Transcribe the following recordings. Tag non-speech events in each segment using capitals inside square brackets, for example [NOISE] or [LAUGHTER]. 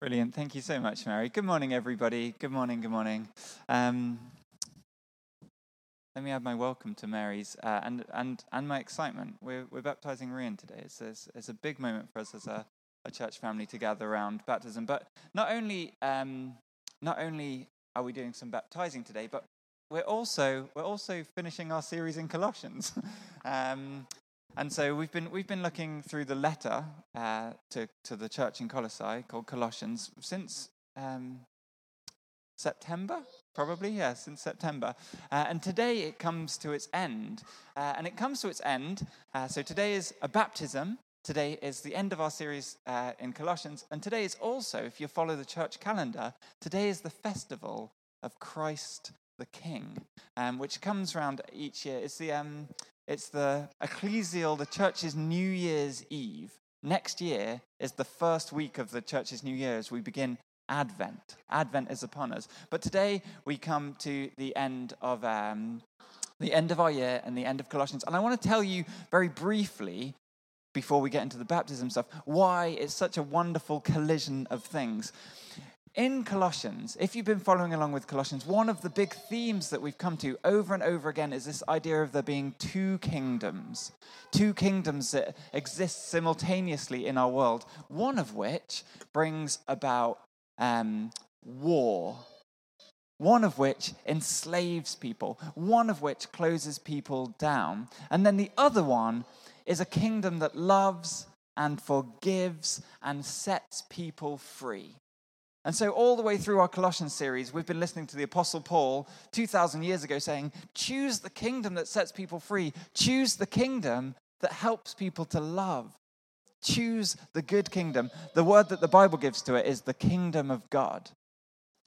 Brilliant. Thank you so much, Mary. Good morning, everybody. Good morning. Good morning. Um, let me add my welcome to Mary's uh, and, and, and my excitement. We're, we're baptizing Rian today. It's, it's, it's a big moment for us as a, a church family to gather around baptism. But not only, um, not only are we doing some baptizing today, but we're also, we're also finishing our series in Colossians. [LAUGHS] um, and so we've been, we've been looking through the letter uh, to, to the church in Colossae called Colossians since um, September, probably, yeah, since September. Uh, and today it comes to its end. Uh, and it comes to its end. Uh, so today is a baptism. Today is the end of our series uh, in Colossians. And today is also, if you follow the church calendar, today is the festival of Christ the King, um, which comes around each year. It's the, um, it's the ecclesial, the church's New Year's Eve. Next year is the first week of the church's New Year as we begin Advent. Advent is upon us. But today we come to the end of um, the end of our year and the end of Colossians. And I want to tell you very briefly before we get into the baptism stuff why it's such a wonderful collision of things. In Colossians, if you've been following along with Colossians, one of the big themes that we've come to over and over again is this idea of there being two kingdoms, two kingdoms that exist simultaneously in our world, one of which brings about um, war, one of which enslaves people, one of which closes people down, and then the other one is a kingdom that loves and forgives and sets people free. And so, all the way through our Colossians series, we've been listening to the Apostle Paul 2,000 years ago saying, Choose the kingdom that sets people free. Choose the kingdom that helps people to love. Choose the good kingdom. The word that the Bible gives to it is the kingdom of God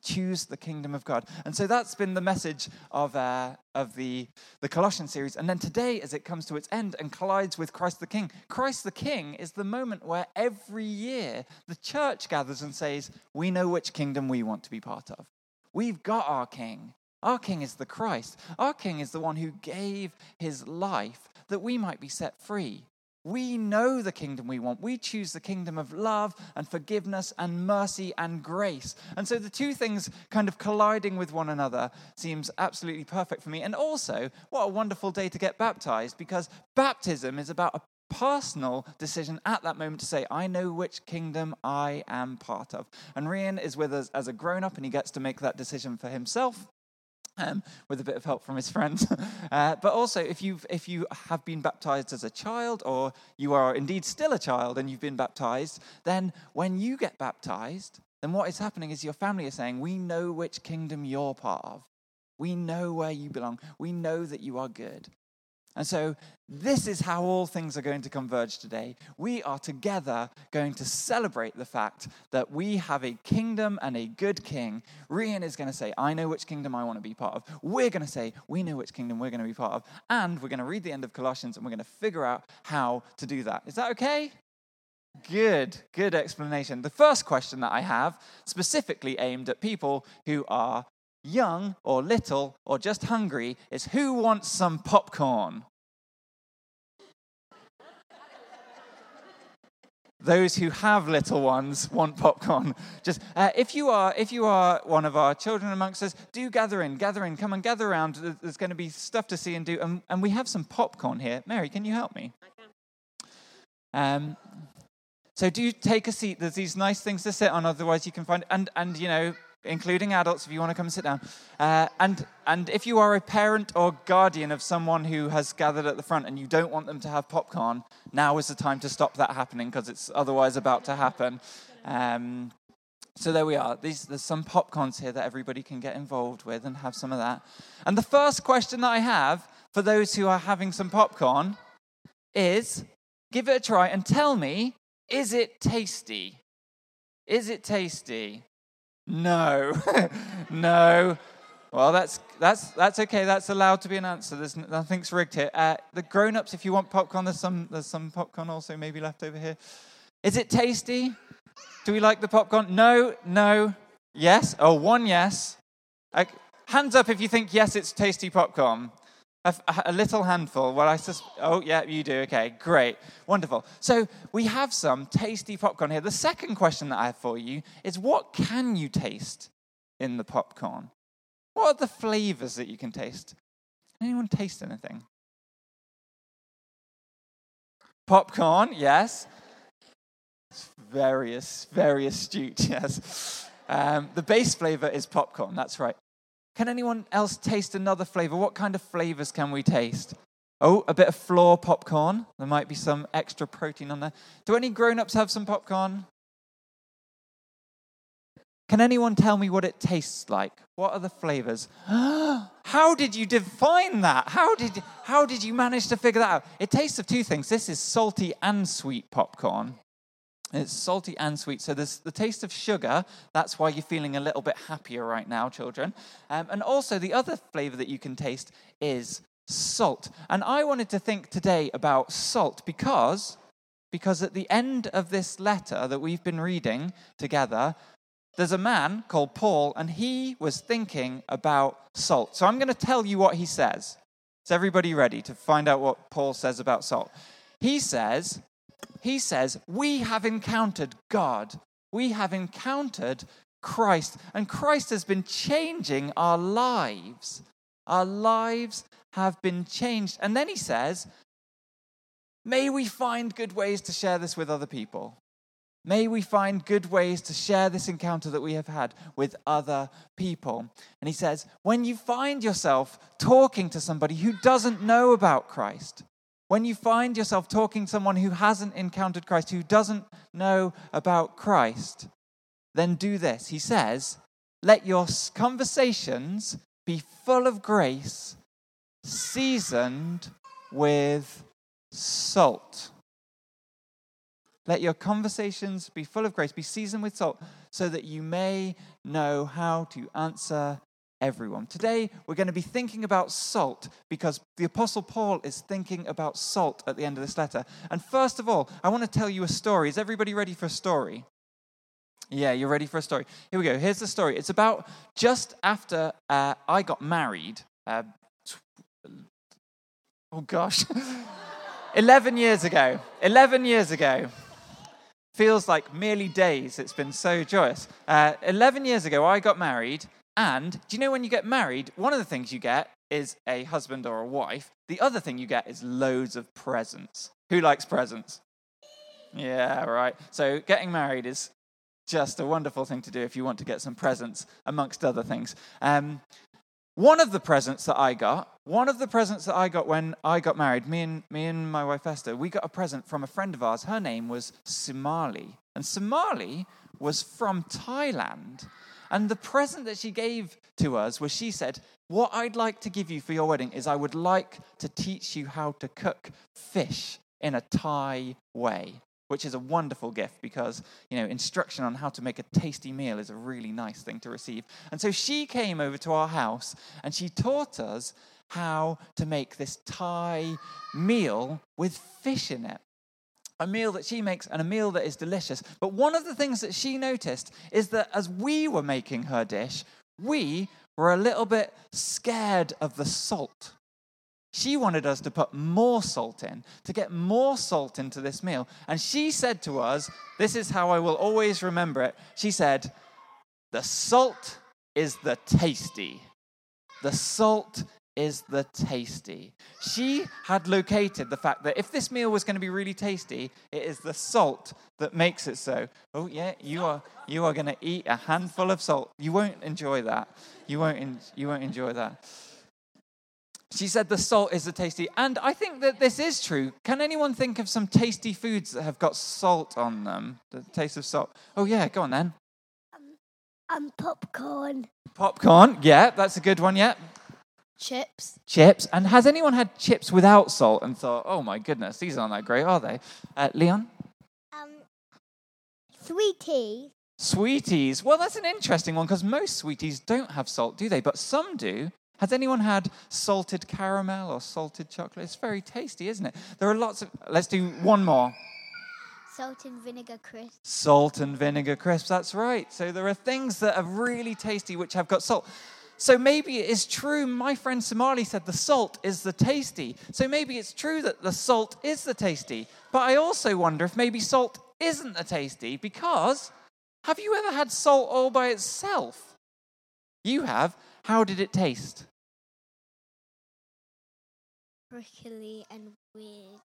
choose the kingdom of God. And so that's been the message of, uh, of the, the Colossian series. And then today, as it comes to its end and collides with Christ the King, Christ the King is the moment where every year the church gathers and says, We know which kingdom we want to be part of. We've got our king. Our king is the Christ. Our king is the one who gave his life that we might be set free. We know the kingdom we want. We choose the kingdom of love and forgiveness and mercy and grace. And so the two things kind of colliding with one another seems absolutely perfect for me. And also, what a wonderful day to get baptized because baptism is about a personal decision at that moment to say, I know which kingdom I am part of. And Rian is with us as a grown up and he gets to make that decision for himself um, with a bit of help from his friends. [LAUGHS] uh, but also, if, you've, if you have been baptized as a child, or you are indeed still a child and you've been baptized, then when you get baptized, then what is happening is your family is saying, We know which kingdom you're part of. We know where you belong. We know that you are good. And so, this is how all things are going to converge today. We are together going to celebrate the fact that we have a kingdom and a good king. Rian is going to say, I know which kingdom I want to be part of. We're going to say, we know which kingdom we're going to be part of. And we're going to read the end of Colossians and we're going to figure out how to do that. Is that okay? Good, good explanation. The first question that I have, specifically aimed at people who are young or little or just hungry is who wants some popcorn? Those who have little ones want popcorn. Just uh, if you are if you are one of our children amongst us, do gather in, gather in, come and gather around. There's going to be stuff to see and do, and, and we have some popcorn here. Mary, can you help me? I can. Um, so do take a seat. There's these nice things to sit on. Otherwise, you can find and and you know including adults, if you want to come sit down. Uh, and, and if you are a parent or guardian of someone who has gathered at the front and you don't want them to have popcorn, now is the time to stop that happening because it's otherwise about to happen. Um, so there we are. These, there's some popcorns here that everybody can get involved with and have some of that. And the first question that I have for those who are having some popcorn is give it a try and tell me is it tasty? Is it tasty? No, [LAUGHS] no. Well, that's, that's, that's okay. That's allowed to be an answer. There's nothing's rigged here. Uh, the grown-ups, if you want popcorn, there's some, there's some popcorn also maybe left over here. Is it tasty? Do we like the popcorn? No, no, yes. Oh, one yes. Uh, hands up if you think yes, it's tasty popcorn. A, a little handful. Well, I sus- oh yeah, you do. Okay, great, wonderful. So we have some tasty popcorn here. The second question that I have for you is, what can you taste in the popcorn? What are the flavors that you can taste? Anyone taste anything? Popcorn, yes. Very, very astute, [LAUGHS] yes. Um, the base flavor is popcorn, that's right. Can anyone else taste another flavor? What kind of flavors can we taste? Oh, a bit of floor popcorn. There might be some extra protein on there. Do any grown ups have some popcorn? Can anyone tell me what it tastes like? What are the flavors? [GASPS] how did you define that? How did, how did you manage to figure that out? It tastes of two things. This is salty and sweet popcorn. It's salty and sweet. So there's the taste of sugar. That's why you're feeling a little bit happier right now, children. Um, and also, the other flavor that you can taste is salt. And I wanted to think today about salt because, because at the end of this letter that we've been reading together, there's a man called Paul, and he was thinking about salt. So I'm going to tell you what he says. Is everybody ready to find out what Paul says about salt? He says, he says, We have encountered God. We have encountered Christ. And Christ has been changing our lives. Our lives have been changed. And then he says, May we find good ways to share this with other people. May we find good ways to share this encounter that we have had with other people. And he says, when you find yourself talking to somebody who doesn't know about Christ, when you find yourself talking to someone who hasn't encountered Christ, who doesn't know about Christ, then do this. He says, let your conversations be full of grace, seasoned with salt. Let your conversations be full of grace, be seasoned with salt, so that you may know how to answer everyone. Today, we're going to be thinking about salt because the Apostle Paul is thinking about salt at the end of this letter. And first of all, I want to tell you a story. Is everybody ready for a story? Yeah, you're ready for a story. Here we go. Here's the story. It's about just after uh, I got married. Uh, oh, gosh. [LAUGHS] 11 years ago. 11 years ago. Feels like merely days. It's been so joyous. Uh, 11 years ago, I got married, and do you know when you get married, one of the things you get is a husband or a wife. The other thing you get is loads of presents. Who likes presents? Yeah, right. So getting married is just a wonderful thing to do if you want to get some presents, amongst other things. Um, one of the presents that I got, one of the presents that I got when I got married, me and, me and my wife Esther, we got a present from a friend of ours. Her name was Somali. And Somali was from Thailand. And the present that she gave to us was she said, What I'd like to give you for your wedding is I would like to teach you how to cook fish in a Thai way, which is a wonderful gift because, you know, instruction on how to make a tasty meal is a really nice thing to receive. And so she came over to our house and she taught us how to make this Thai meal with fish in it a meal that she makes and a meal that is delicious. But one of the things that she noticed is that as we were making her dish, we were a little bit scared of the salt. She wanted us to put more salt in, to get more salt into this meal. And she said to us, This is how I will always remember it. She said, The salt is the tasty. The salt is the tasty. She had located the fact that if this meal was going to be really tasty, it is the salt that makes it so. Oh yeah, you are you are going to eat a handful of salt. You won't enjoy that. You won't in, you won't enjoy that. She said the salt is the tasty, and I think that this is true. Can anyone think of some tasty foods that have got salt on them? The taste of salt. Oh yeah, go on then. Um, um popcorn. Popcorn. Yeah, that's a good one. Yeah. Chips. Chips. And has anyone had chips without salt and thought, oh my goodness, these aren't that great, are they? Uh, Leon? Um, sweeties. Sweeties. Well, that's an interesting one because most sweeties don't have salt, do they? But some do. Has anyone had salted caramel or salted chocolate? It's very tasty, isn't it? There are lots of. Let's do one more. Salt and vinegar crisps. Salt and vinegar crisps, that's right. So there are things that are really tasty which have got salt. So maybe it is true. My friend Somali said the salt is the tasty. So maybe it's true that the salt is the tasty. But I also wonder if maybe salt isn't the tasty because have you ever had salt all by itself? You have. How did it taste? Prickly and weird.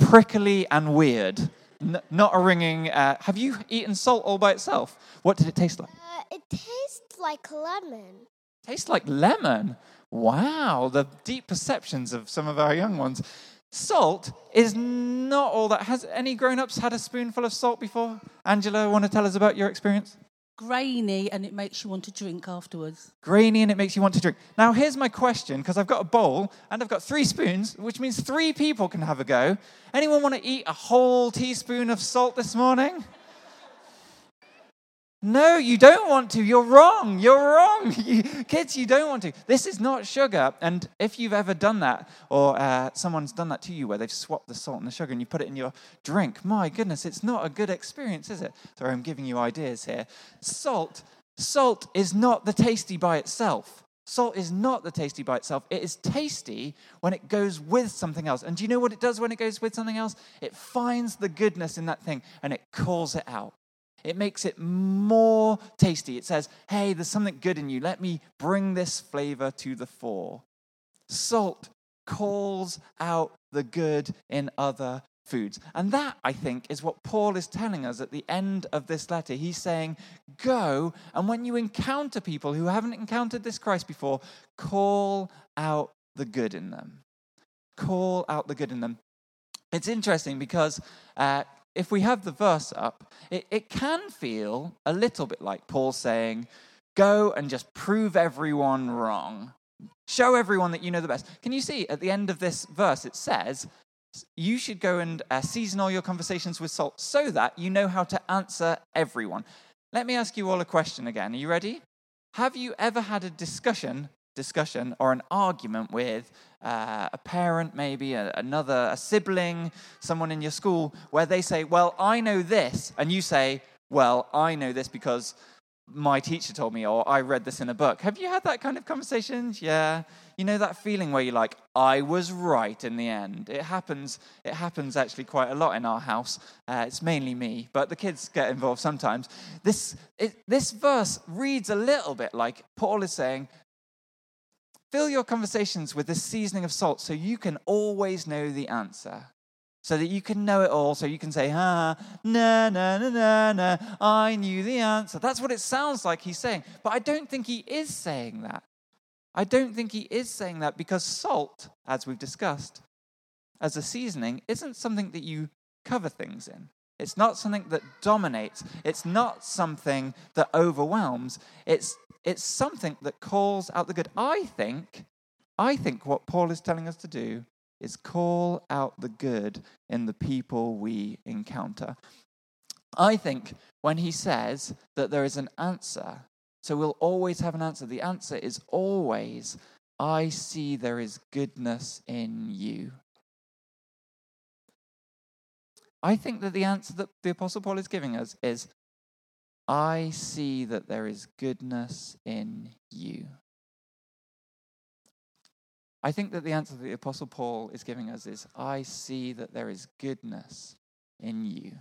Prickly and weird. N- not a ringing. Uh, have you eaten salt all by itself? What did it taste like? Uh, it tastes like lemon. Tastes like lemon. Wow, the deep perceptions of some of our young ones. Salt is not all that. Has any grown ups had a spoonful of salt before? Angela, want to tell us about your experience? Grainy and it makes you want to drink afterwards. Grainy and it makes you want to drink. Now, here's my question because I've got a bowl and I've got three spoons, which means three people can have a go. Anyone want to eat a whole teaspoon of salt this morning? No, you don't want to. You're wrong. You're wrong. [LAUGHS] You, kids, you don't want to. This is not sugar. And if you've ever done that, or uh, someone's done that to you where they've swapped the salt and the sugar and you put it in your drink, my goodness, it's not a good experience, is it? Sorry, I'm giving you ideas here. Salt, salt is not the tasty by itself. Salt is not the tasty by itself. It is tasty when it goes with something else. And do you know what it does when it goes with something else? It finds the goodness in that thing and it calls it out. It makes it more tasty. It says, hey, there's something good in you. Let me bring this flavor to the fore. Salt calls out the good in other foods. And that, I think, is what Paul is telling us at the end of this letter. He's saying, Go, and when you encounter people who haven't encountered this Christ before, call out the good in them. Call out the good in them. It's interesting because uh, if we have the verse up, it, it can feel a little bit like Paul saying, Go and just prove everyone wrong. Show everyone that you know the best. Can you see at the end of this verse, it says, You should go and uh, season all your conversations with salt so that you know how to answer everyone. Let me ask you all a question again. Are you ready? Have you ever had a discussion discussion or an argument with uh, a parent, maybe a, another, a sibling, someone in your school, where they say, Well, I know this, and you say, Well, I know this because my teacher told me, or I read this in a book. Have you had that kind of conversations? Yeah. You know that feeling where you're like, I was right in the end. It happens. It happens actually quite a lot in our house. Uh, it's mainly me, but the kids get involved sometimes. This it, this verse reads a little bit like Paul is saying, Fill your conversations with the seasoning of salt so you can always know the answer. So that you can know it all, so you can say, ah, na, na, na, na, na, I knew the answer. That's what it sounds like he's saying. But I don't think he is saying that. I don't think he is saying that because salt, as we've discussed, as a seasoning, isn't something that you cover things in. It's not something that dominates. It's not something that overwhelms. It's it's something that calls out the good. I think, I think what Paul is telling us to do is call out the good in the people we encounter. I think when he says that there is an answer, so we'll always have an answer, the answer is always, I see there is goodness in you. I think that the answer that the Apostle Paul is giving us is I see that there is goodness in you. I think that the answer that the Apostle Paul is giving us is I see that there is goodness in you.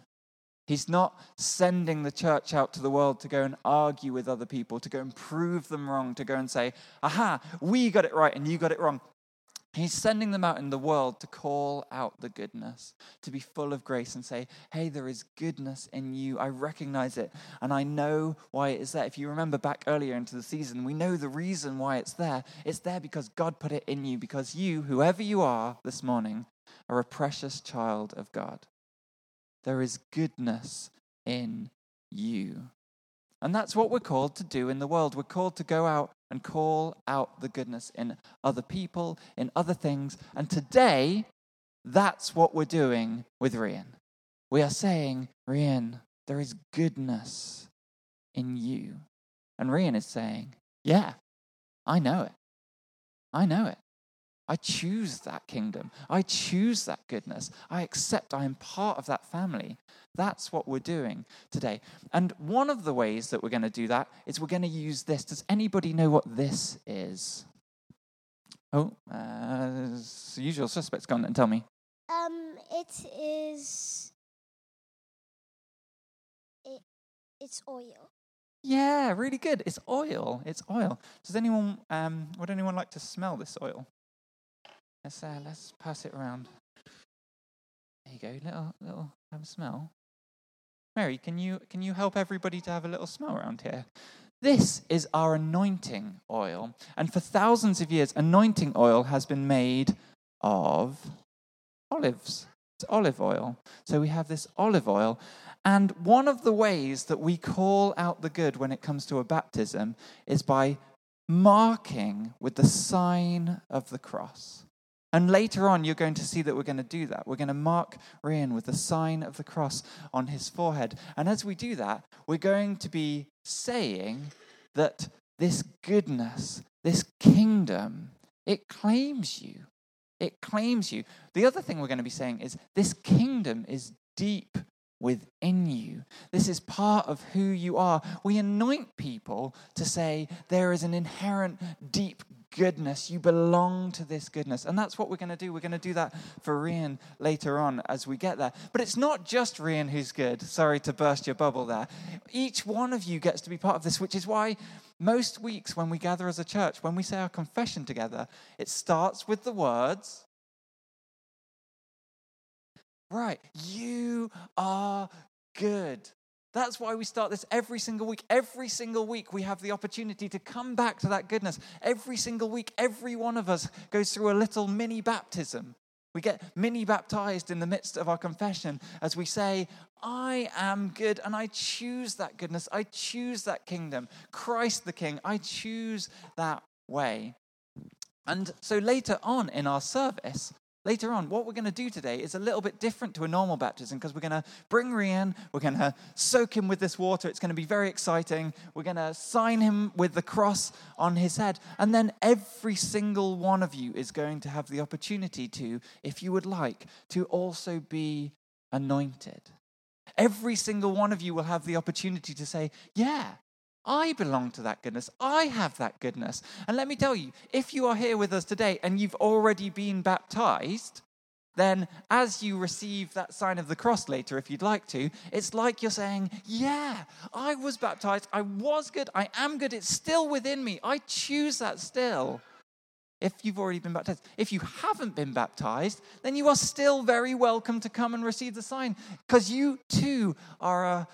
He's not sending the church out to the world to go and argue with other people, to go and prove them wrong, to go and say, aha, we got it right and you got it wrong. He's sending them out in the world to call out the goodness, to be full of grace and say, Hey, there is goodness in you. I recognize it and I know why it is there. If you remember back earlier into the season, we know the reason why it's there. It's there because God put it in you, because you, whoever you are this morning, are a precious child of God. There is goodness in. And that's what we're called to do in the world. We're called to go out and call out the goodness in other people, in other things. And today, that's what we're doing with Rian. We are saying, Rian, there is goodness in you. And Rian is saying, Yeah, I know it. I know it. I choose that kingdom. I choose that goodness. I accept I am part of that family. That's what we're doing today. And one of the ways that we're going to do that is we're going to use this. Does anybody know what this is? Oh, uh, usual suspects, go on and tell me. Um, it is. It, it's oil. Yeah, really good. It's oil. It's oil. Does anyone, um, would anyone like to smell this oil? Let's, uh, let's pass it around. There you go. Little, little, have a smell. Mary, can you, can you help everybody to have a little smell around here? This is our anointing oil. And for thousands of years, anointing oil has been made of olives. It's olive oil. So we have this olive oil. And one of the ways that we call out the good when it comes to a baptism is by marking with the sign of the cross. And later on, you're going to see that we're going to do that. We're going to mark Rian with the sign of the cross on his forehead. And as we do that, we're going to be saying that this goodness, this kingdom, it claims you. It claims you. The other thing we're going to be saying is this kingdom is deep within you. This is part of who you are. We anoint people to say there is an inherent deep goodness. You belong to this goodness. And that's what we're going to do. We're going to do that for Rian later on as we get there. But it's not just Rian who's good. Sorry to burst your bubble there. Each one of you gets to be part of this, which is why most weeks when we gather as a church, when we say our confession together, it starts with the words Right, you are good. That's why we start this every single week. Every single week, we have the opportunity to come back to that goodness. Every single week, every one of us goes through a little mini baptism. We get mini baptized in the midst of our confession as we say, I am good and I choose that goodness. I choose that kingdom. Christ the King, I choose that way. And so later on in our service, Later on, what we're going to do today is a little bit different to a normal baptism because we're going to bring Rian, we're going to soak him with this water. It's going to be very exciting. We're going to sign him with the cross on his head. And then every single one of you is going to have the opportunity to, if you would like, to also be anointed. Every single one of you will have the opportunity to say, Yeah, I belong to that goodness. I have that goodness. And let me tell you, if you are here with us today and you've already been baptized, then as you receive that sign of the cross later, if you'd like to, it's like you're saying, Yeah, I was baptized. I was good. I am good. It's still within me. I choose that still. If you've already been baptized. If you haven't been baptized, then you are still very welcome to come and receive the sign because you too are a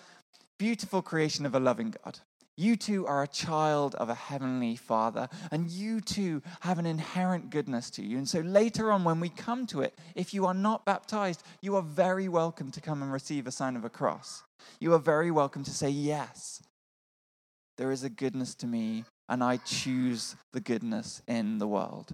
beautiful creation of a loving God. You too are a child of a heavenly father, and you too have an inherent goodness to you. And so later on, when we come to it, if you are not baptized, you are very welcome to come and receive a sign of a cross. You are very welcome to say, Yes, there is a goodness to me, and I choose the goodness in the world.